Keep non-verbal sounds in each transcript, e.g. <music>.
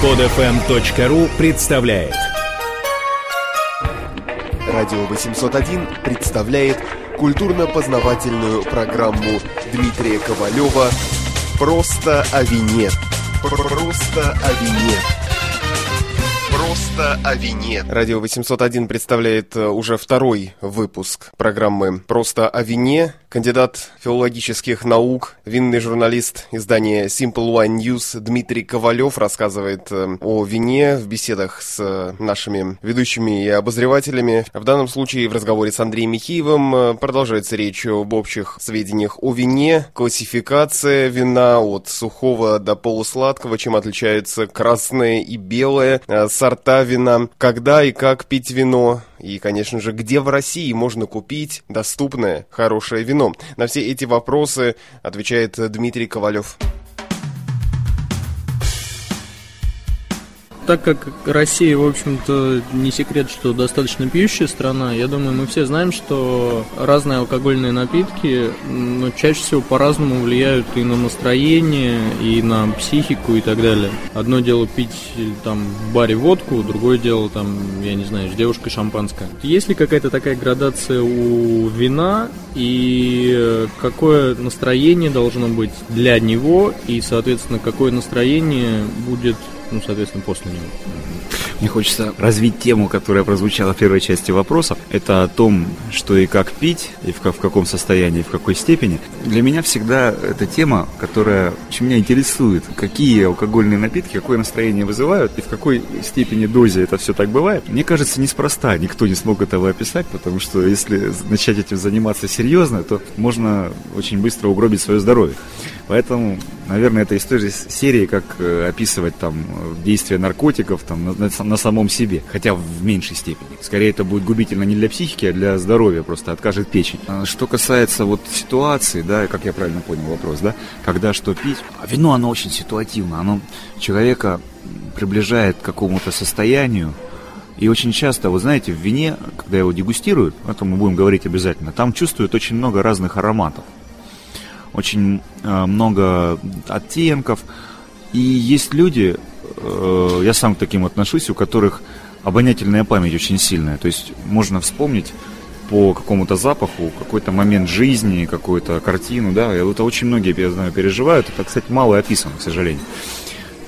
Подфм.ру представляет Радио 801 представляет культурно-познавательную программу Дмитрия Ковалева «Просто о вине». Просто о вине. Просто о вине. Радио 801 представляет э, уже второй выпуск программы «Просто о вине». Кандидат филологических наук, винный журналист издания Simple Wine News Дмитрий Ковалев рассказывает э, о вине в беседах с э, нашими ведущими и обозревателями. В данном случае в разговоре с Андреем Михеевым продолжается речь об общих сведениях о вине, классификация вина от сухого до полусладкого, чем отличаются красное и белое сорта вина, когда и как пить вино, и, конечно же, где в России можно купить доступное хорошее вино. На все эти вопросы отвечает Дмитрий Ковалев. Так как Россия, в общем-то, не секрет, что достаточно пьющая страна, я думаю, мы все знаем, что разные алкогольные напитки ну, чаще всего по-разному влияют и на настроение, и на психику и так далее. Одно дело пить там в баре водку, другое дело там, я не знаю, с девушкой шампанское. Есть ли какая-то такая градация у вина и какое настроение должно быть для него и, соответственно, какое настроение будет ну, соответственно, после него. Мне хочется развить тему, которая прозвучала в первой части вопроса. Это о том, что и как пить, и в, в каком состоянии, в какой степени. Для меня всегда эта тема, которая очень меня интересует. Какие алкогольные напитки, какое настроение вызывают, и в какой степени дозе это все так бывает. Мне кажется, неспроста никто не смог этого описать, потому что если начать этим заниматься серьезно, то можно очень быстро угробить свое здоровье. Поэтому, наверное, это из той же серии, как э, описывать там действия наркотиков там, на, на, самом себе, хотя в меньшей степени. Скорее, это будет губительно не для психики, а для здоровья, просто откажет печень. А что касается вот ситуации, да, как я правильно понял вопрос, да, когда что пить, а вино, оно очень ситуативно, оно человека приближает к какому-то состоянию, и очень часто, вы знаете, в вине, когда его дегустируют, о этом мы будем говорить обязательно, там чувствуют очень много разных ароматов очень э, много оттенков. И есть люди, э, я сам к таким отношусь, у которых обонятельная память очень сильная. То есть можно вспомнить по какому-то запаху, какой-то момент жизни, какую-то картину, да, и это очень многие, я знаю, переживают, это, кстати, мало описано, к сожалению.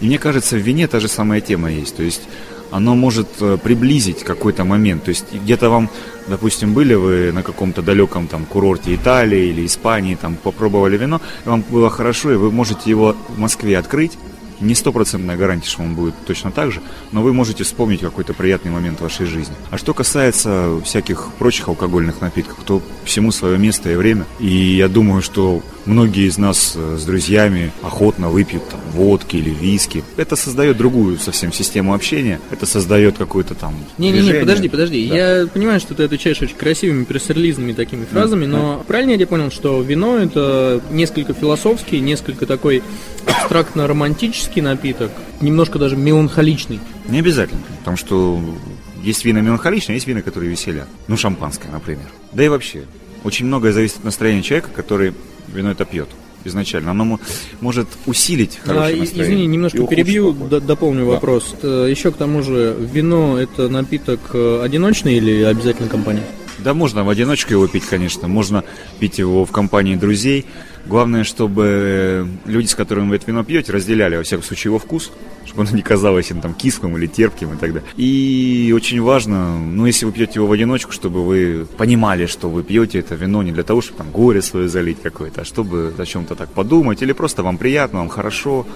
И мне кажется, в вине та же самая тема есть, то есть оно может э, приблизить какой-то момент. То есть где-то вам, допустим, были вы на каком-то далеком там курорте Италии или Испании, там попробовали вино, и вам было хорошо, и вы можете его в Москве открыть, не стопроцентная гарантия, что он будет точно так же, но вы можете вспомнить какой-то приятный момент вашей жизни. А что касается всяких прочих алкогольных напитков, то всему свое место и время. И я думаю, что многие из нас э, с друзьями охотно выпьют там, водки или виски. Это создает другую совсем систему общения. Это создает какое-то там Не-не-не, подожди, подожди. Да. Я понимаю, что ты отвечаешь очень красивыми пресс-релизными такими фразами, да. но да. правильно я понял, что вино это несколько философский, несколько такой абстрактно-романтический напиток, немножко даже меланхоличный. Не обязательно, потому что есть вина меланхоличные, есть вина, которые веселят. Ну, шампанское, например. Да и вообще, очень многое зависит от настроения человека, который вино это пьет изначально. Оно может усилить хорошее а, настроение. Извини, немножко перебью, д- дополню да. вопрос. Э, Еще к тому же, вино это напиток э, одиночный или обязательно компания? Да, можно в одиночку его пить, конечно. Можно пить его в компании друзей. Главное, чтобы люди, с которыми вы это вино пьете, разделяли, во всяком случае, его вкус, чтобы оно не казалось им там кислым или терпким и так далее. И очень важно, ну, если вы пьете его в одиночку, чтобы вы понимали, что вы пьете это вино не для того, чтобы там горе свое залить какое-то, а чтобы о чем-то так подумать, или просто вам приятно, вам хорошо,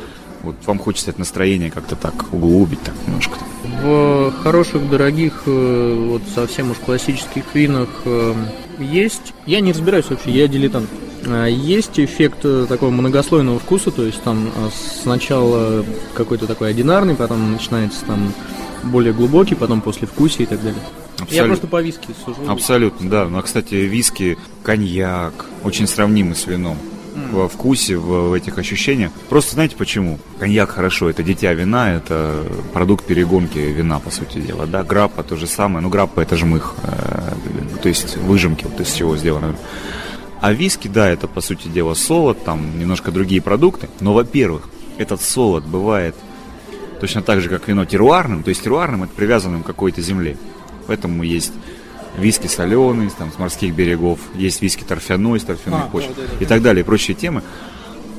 вот вам хочется это настроение как-то так углубить, так немножко. В хороших, дорогих, э, вот совсем уж классических винах э, есть. Я не разбираюсь вообще, я дилетант. А есть эффект э, такого многослойного вкуса, то есть там сначала какой-то такой одинарный, потом начинается там более глубокий, потом после вкуса и так далее. Абсолютно. Я просто по виски сужу. Абсолютно, да. Ну, а, кстати, виски, коньяк очень сравнимы с вином во вкусе, в, в этих ощущениях. Просто знаете почему? Коньяк хорошо, это дитя вина, это продукт перегонки вина, по сути дела. Да, граппа то же самое, ну граппа это же мых, э, то есть выжимки, вот из чего сделано. А виски, да, это по сути дела солод, там немножко другие продукты. Но, во-первых, этот солод бывает, то точно так же, как вино теруарным, то есть теруарным это привязанным к какой-то земле. Поэтому есть виски соленый, там, с морских берегов, есть виски торфяной, с торфяной а, почвы да, да, да. и так далее, и прочие темы.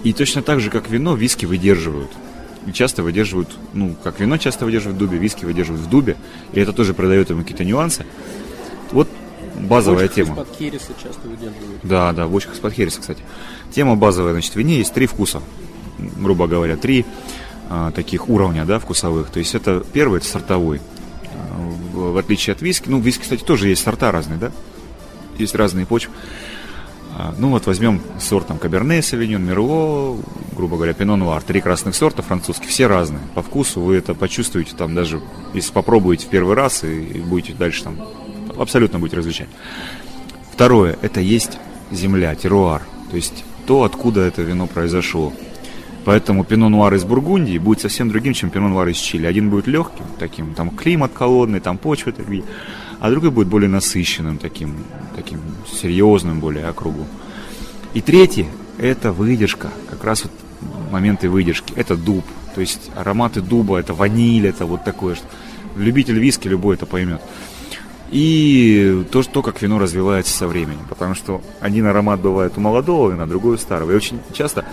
И точно так же, как вино, виски выдерживают. И часто выдерживают, ну, как вино часто выдерживают в дубе, виски выдерживают в дубе. И это тоже продает ему какие-то нюансы. Вот базовая тема. из-под хереса часто выдерживают. Да, да, в бочках из-под хереса, кстати. Тема базовая, значит, в вине есть три вкуса, грубо говоря, три а, таких уровня, да, вкусовых. То есть это первый, это сортовой. А, в, в отличие от виски, ну, виски, кстати, тоже есть сорта разные, да? Есть разные почвы. А, ну вот возьмем сорт там Каберне, Савиньон, Мерло, грубо говоря, Пино Нуар. Три красных сорта французских, все разные. По вкусу вы это почувствуете там даже, если попробуете в первый раз и, и будете дальше там абсолютно будете различать. Второе, это есть земля, теруар, то есть то, откуда это вино произошло. Поэтому пино нуар из Бургундии будет совсем другим, чем пино нуар из Чили. Один будет легким, таким, там климат холодный, там почва такие, а другой будет более насыщенным, таким, таким серьезным более округу. И третье – это выдержка, как раз вот моменты выдержки. Это дуб, то есть ароматы дуба, это ваниль, это вот такое, что любитель виски любой это поймет. И то, что, как вино развивается со временем. Потому что один аромат бывает у молодого вина, другой у старого. И очень часто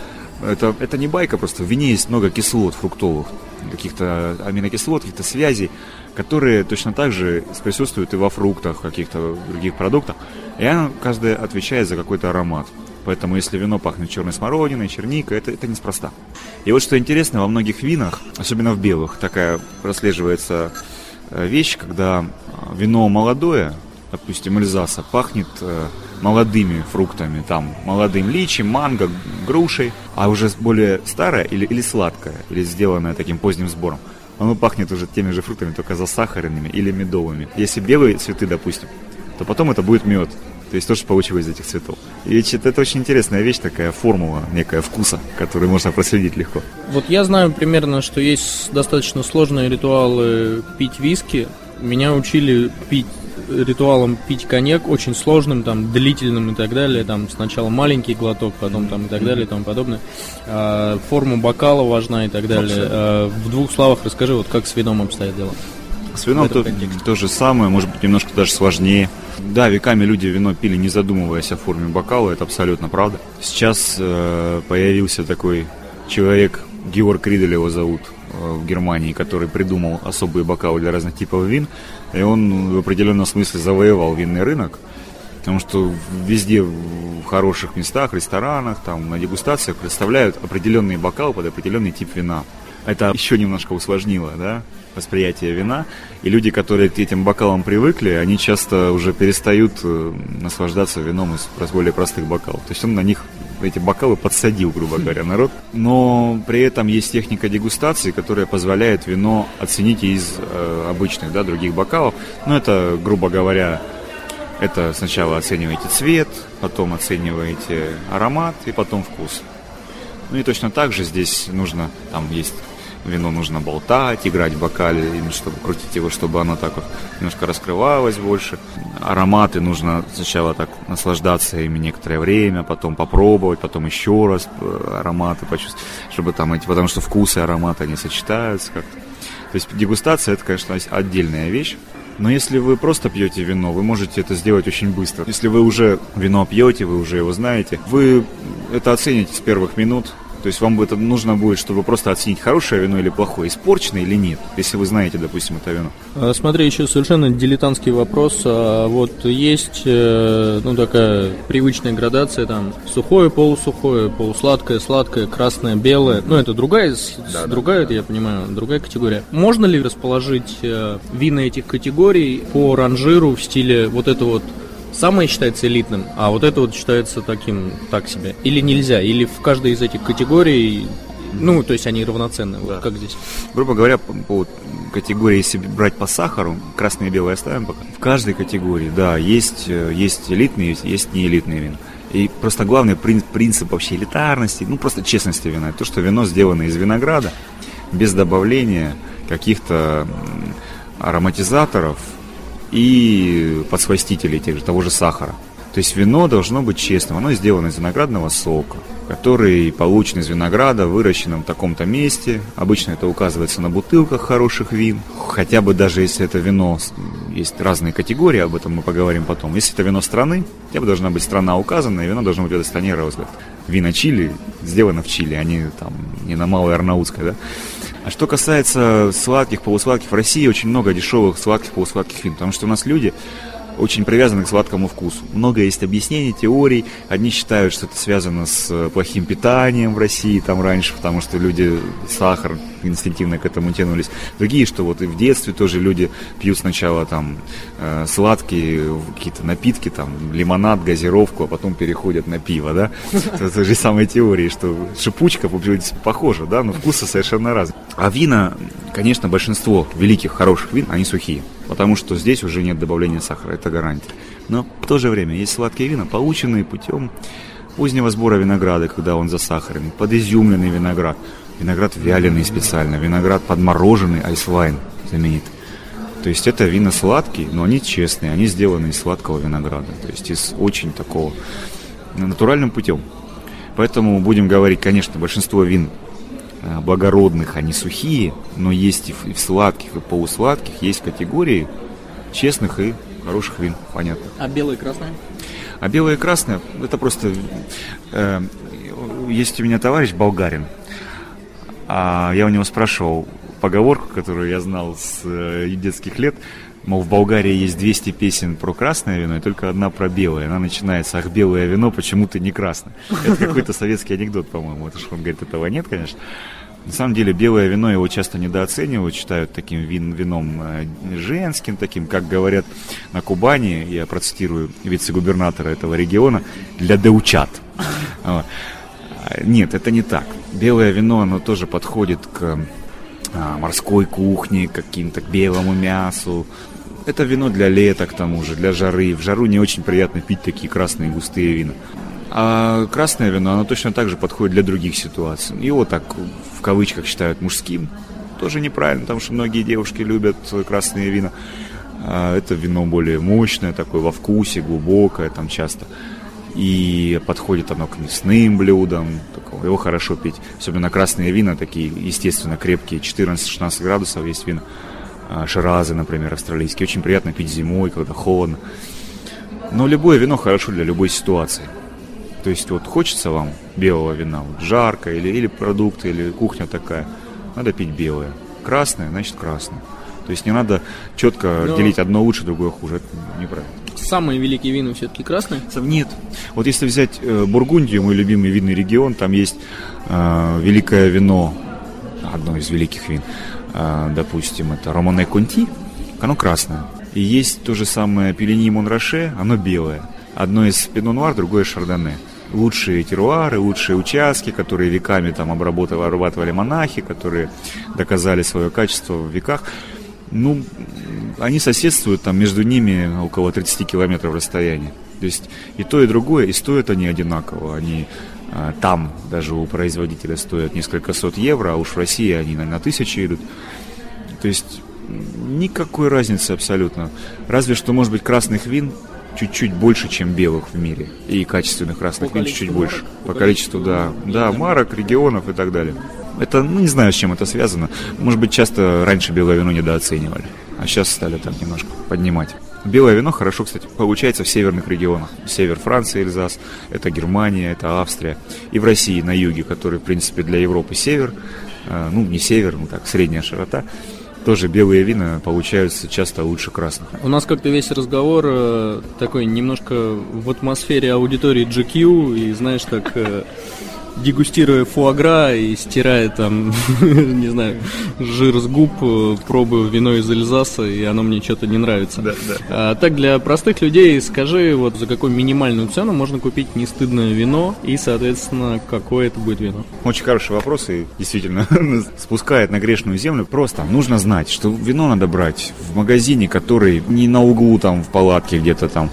это, это не байка, просто в вине есть много кислот фруктовых, каких-то аминокислот, каких-то связей, которые точно так же присутствуют и во фруктах, каких-то других продуктах. И она каждая отвечает за какой-то аромат. Поэтому если вино пахнет черной смородиной, черникой, это, это неспроста. И вот что интересно, во многих винах, особенно в белых, такая прослеживается вещь, когда э, вино молодое, допустим, Эльзаса, пахнет э, молодыми фруктами, там, молодым личи, манго, грушей, а уже более старое или, или сладкое, или сделанное таким поздним сбором, оно пахнет уже теми же фруктами, только засахаренными или медовыми. Если белые цветы, допустим, то потом это будет мед. То есть то, что получилось из этих цветов. И это, это очень интересная вещь, такая формула, некая вкуса, которую можно проследить легко. Вот я знаю примерно, что есть достаточно сложные ритуалы пить виски. Меня учили пить ритуалом пить коньяк очень сложным, там, длительным и так далее, там, сначала маленький глоток, потом там и так далее и тому подобное. А, форма бокала важна и так далее. А, в двух словах расскажи, вот как с вином обстоят дела. С вином то, то же самое, может быть, немножко даже сложнее. Да, веками люди вино пили, не задумываясь о форме бокала, это абсолютно правда. Сейчас э, появился такой человек, Георг Ридель его зовут, Э, в Германии, который придумал особые бокалы для разных типов вин, и он в определенном смысле завоевал винный рынок, потому что везде в хороших местах, ресторанах, там на дегустациях представляют определенные бокалы под определенный тип вина. Это еще немножко усложнило, да, восприятие вина. И люди, которые к этим бокалам привыкли, они часто уже перестают э, наслаждаться вином из более простых бокалов. То есть он на них эти бокалы подсадил, грубо говоря, народ. Но при этом есть техника дегустации, которая позволяет вино оценить из э, обычных, да, других бокалов. Ну, это, грубо говоря, это сначала оцениваете цвет, потом оцениваете аромат и потом вкус. Ну и точно так же здесь нужно, там есть вино нужно болтать, играть в бокале, чтобы крутить его, чтобы оно так вот немножко раскрывалось больше. Ароматы нужно сначала так наслаждаться ими некоторое время, потом попробовать, потом еще раз э, ароматы почувствовать, чтобы там эти, потому что вкусы и ароматы, они сочетаются как-то. То есть дегустация это, конечно, отдельная вещь. Но если вы просто пьете вино, вы можете это сделать очень быстро. Если вы уже вино пьете, вы уже его знаете, вы это оцените с первых минут, то есть вам это нужно будет, чтобы просто оценить хорошее вино или плохое, испорченное или нет, если вы знаете, допустим, это вино. А, смотри, еще совершенно дилетантский вопрос. А, вот есть, э, ну, такая привычная градация, там, сухое, полусухое, полусладкое, сладкое, красное, белое. Ну, это другая, да, другая, да, это я понимаю, другая категория. Можно ли расположить э, вина этих категорий по ранжиру в стиле вот это вот самое считается элитным, а вот это вот считается таким, так себе. Или нельзя, или в каждой из этих категорий ну, то есть они равноценны, да. вот как здесь. Грубо говоря, по, по категории, если брать по сахару, красное и белое оставим пока. В каждой категории, да, есть, э, есть элитные, есть, есть неэлитные вина. И просто главный принцип, принцип вообще элитарности, ну просто честности вина, то, что вино сделано из винограда, без добавления каких-то ароматизаторов, и подсластителей тех же, того же сахара. То есть вино должно быть честным. Оно сделано из виноградного сока, который получен из винограда, выращенном в таком-то месте. Обычно это указывается на бутылках хороших вин. Хотя бы даже если это вино, есть разные категории, об этом мы поговорим потом. Если это вино страны, хотя бы должна быть страна указана, и вино должно быть в этой стране розлит. Вина Чили сделано в Чили, а не там не на Малой Арнаутской, да. А что касается сладких, полусладких, в России очень много дешевых сладких, полусладких вин, потому что у нас люди очень привязаны к сладкому вкусу. Много есть объяснений, теорий. Одни считают, что это связано с э, плохим питанием в России там раньше, потому что люди сахар инстинктивно к этому тянулись. Другие, что вот и в детстве тоже люди пьют сначала там э, сладкие какие-то напитки, там лимонад, газировку, а потом переходят на пиво, да? <laughs> Это же самые теории, что шипучка похожа, да, но вкусы совершенно разные. А вина, конечно, большинство великих, хороших вин, они сухие потому что здесь уже нет добавления сахара, это гарантия. Но в то же время есть сладкие вина, полученные путем позднего сбора винограда, когда он засахаренный, подизюмленный виноград, виноград вяленый специально, виноград подмороженный, айслайн знаменитый. То есть это вина сладкие, но они честные, они сделаны из сладкого винограда, то есть из очень такого натуральным путем. Поэтому будем говорить, конечно, большинство вин благородных, они сухие, но есть и в, и в сладких, и в полусладких, есть категории честных и хороших вин, понятно. А белые и красные? А белые и красные, это просто... Э, есть у меня товарищ болгарин, а я у него спрашивал поговорку, которую я знал с э, детских лет, Мол, в Болгарии есть 200 песен про красное вино и только одна про белое. Она начинается, ах, белое вино почему-то не красное. Это какой-то советский анекдот, по-моему. Это же он говорит, этого нет, конечно. На самом деле белое вино его часто недооценивают, считают таким вин, вином э, женским, таким, как говорят на Кубани, я процитирую вице-губернатора этого региона, для деучат. Нет, это не так. Белое вино, оно тоже подходит к а, морской кухне, каким-то к белому мясу, это вино для лета, к тому же, для жары. В жару не очень приятно пить такие красные густые вина. А красное вино, оно точно так же подходит для других ситуаций. Его так в кавычках считают мужским. Тоже неправильно, потому что многие девушки любят красные вина. А это вино более мощное, такое во вкусе, глубокое там часто. И подходит оно к мясным блюдам, его хорошо пить. Особенно красные вина, такие, естественно, крепкие, 14-16 градусов есть вина. А, ширазы, например, австралийские. Очень приятно пить зимой, когда холодно. Но любое вино хорошо для любой ситуации. То есть вот хочется вам белого вина, вот жарко или, или продукты, или кухня такая, надо пить белое. Красное, значит красное. То есть не надо четко Но... делить одно лучше, другое хуже. Это неправильно. Самые великие вина все-таки красные? Нет. Вот если взять э, Бургундию, мой любимый винный регион, там есть э, великое вино, одно из великих вин, допустим, это Романе Конти, оно красное. И есть то же самое Пелени Монраше, оно белое. Одно из Пино Нуар, другое Шардоне. Лучшие теруары, лучшие участки, которые веками там обработали, обрабатывали монахи, которые доказали свое качество в веках. Ну, они соседствуют там между ними около 30 километров расстояния. То есть и то, и другое, и стоят они одинаково. Они а, там даже у производителя стоят несколько сот евро, а уж в России они на, на тысячи идут. То есть никакой разницы абсолютно. Разве что, может быть, красных вин чуть-чуть больше, чем белых в мире. И качественных красных По вин чуть-чуть больше. По количеству, да. Да, марок, регионов и так далее. Это, ну, не знаю, с чем это связано. Может быть, часто раньше белое вино недооценивали, а сейчас стали так немножко поднимать. Белое вино хорошо, кстати, получается в северных регионах. Север Франции, Эльзас, это Германия, это Австрия. И в России на юге, который, в принципе, для Европы север, э, ну, не север, ну так, средняя широта, тоже белые вина получаются часто лучше красных. У нас как-то весь разговор э, такой немножко в атмосфере аудитории GQ, и знаешь, так э, дегустируя фуагра и стирая там, <laughs> не знаю, жир с губ, э, пробую вино из Эльзаса, и оно мне что-то не нравится. Да, да. А так для простых людей скажи, вот за какую минимальную цену можно купить нестыдное вино и, соответственно, какое это будет вино? Очень хороший вопрос и действительно <laughs> спускает на грешную землю. Просто нужно знать, что вино надо брать в магазине, который не на углу там в палатке где-то там,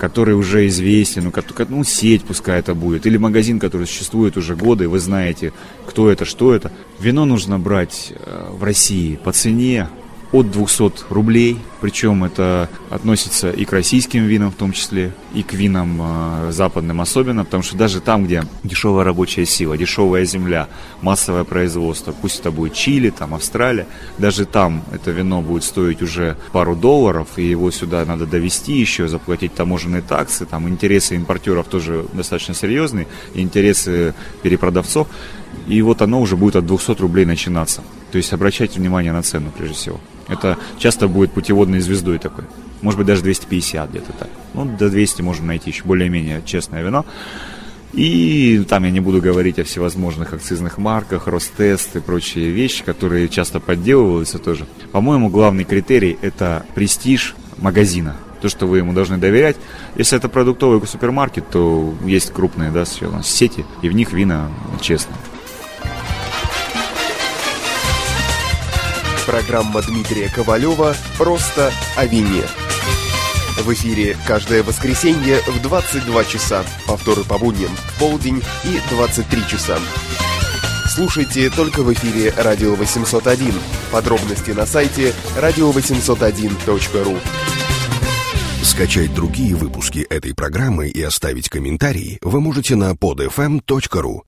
который уже известен, ну, ну, сеть пускай это будет, или магазин, который существует уже годы, вы знаете, кто это, что это. Вино нужно брать э, в России по цене, от 200 рублей. Причем это относится и к российским винам в том числе, и к винам э, западным особенно, потому что даже там, где дешевая рабочая сила, дешевая земля, массовое производство, пусть это будет Чили, там Австралия, даже там это вино будет стоить уже пару долларов, и его сюда надо довести еще, заплатить таможенные таксы, там интересы импортеров тоже достаточно серьезные, интересы перепродавцов, и вот оно уже будет от 200 рублей начинаться. То есть обращайте внимание на цену прежде всего. Это часто будет путеводной звездой такой. Может быть, даже 250 где-то так. Ну, до 200 можем найти еще более-менее честное вино. И там я не буду говорить о всевозможных акцизных марках, Ростест и прочие вещи, которые часто подделываются тоже. По-моему, главный критерий – это престиж магазина. То, что вы ему должны доверять. Если это продуктовый супермаркет, то есть крупные да, сети, и в них вина честные. Программа Дмитрия Ковалева «Просто о вине». В эфире каждое воскресенье в 22 часа, повторы по будням, полдень и 23 часа. Слушайте только в эфире «Радио 801». Подробности на сайте radio801.ru Скачать другие выпуски этой программы и оставить комментарии вы можете на podfm.ru.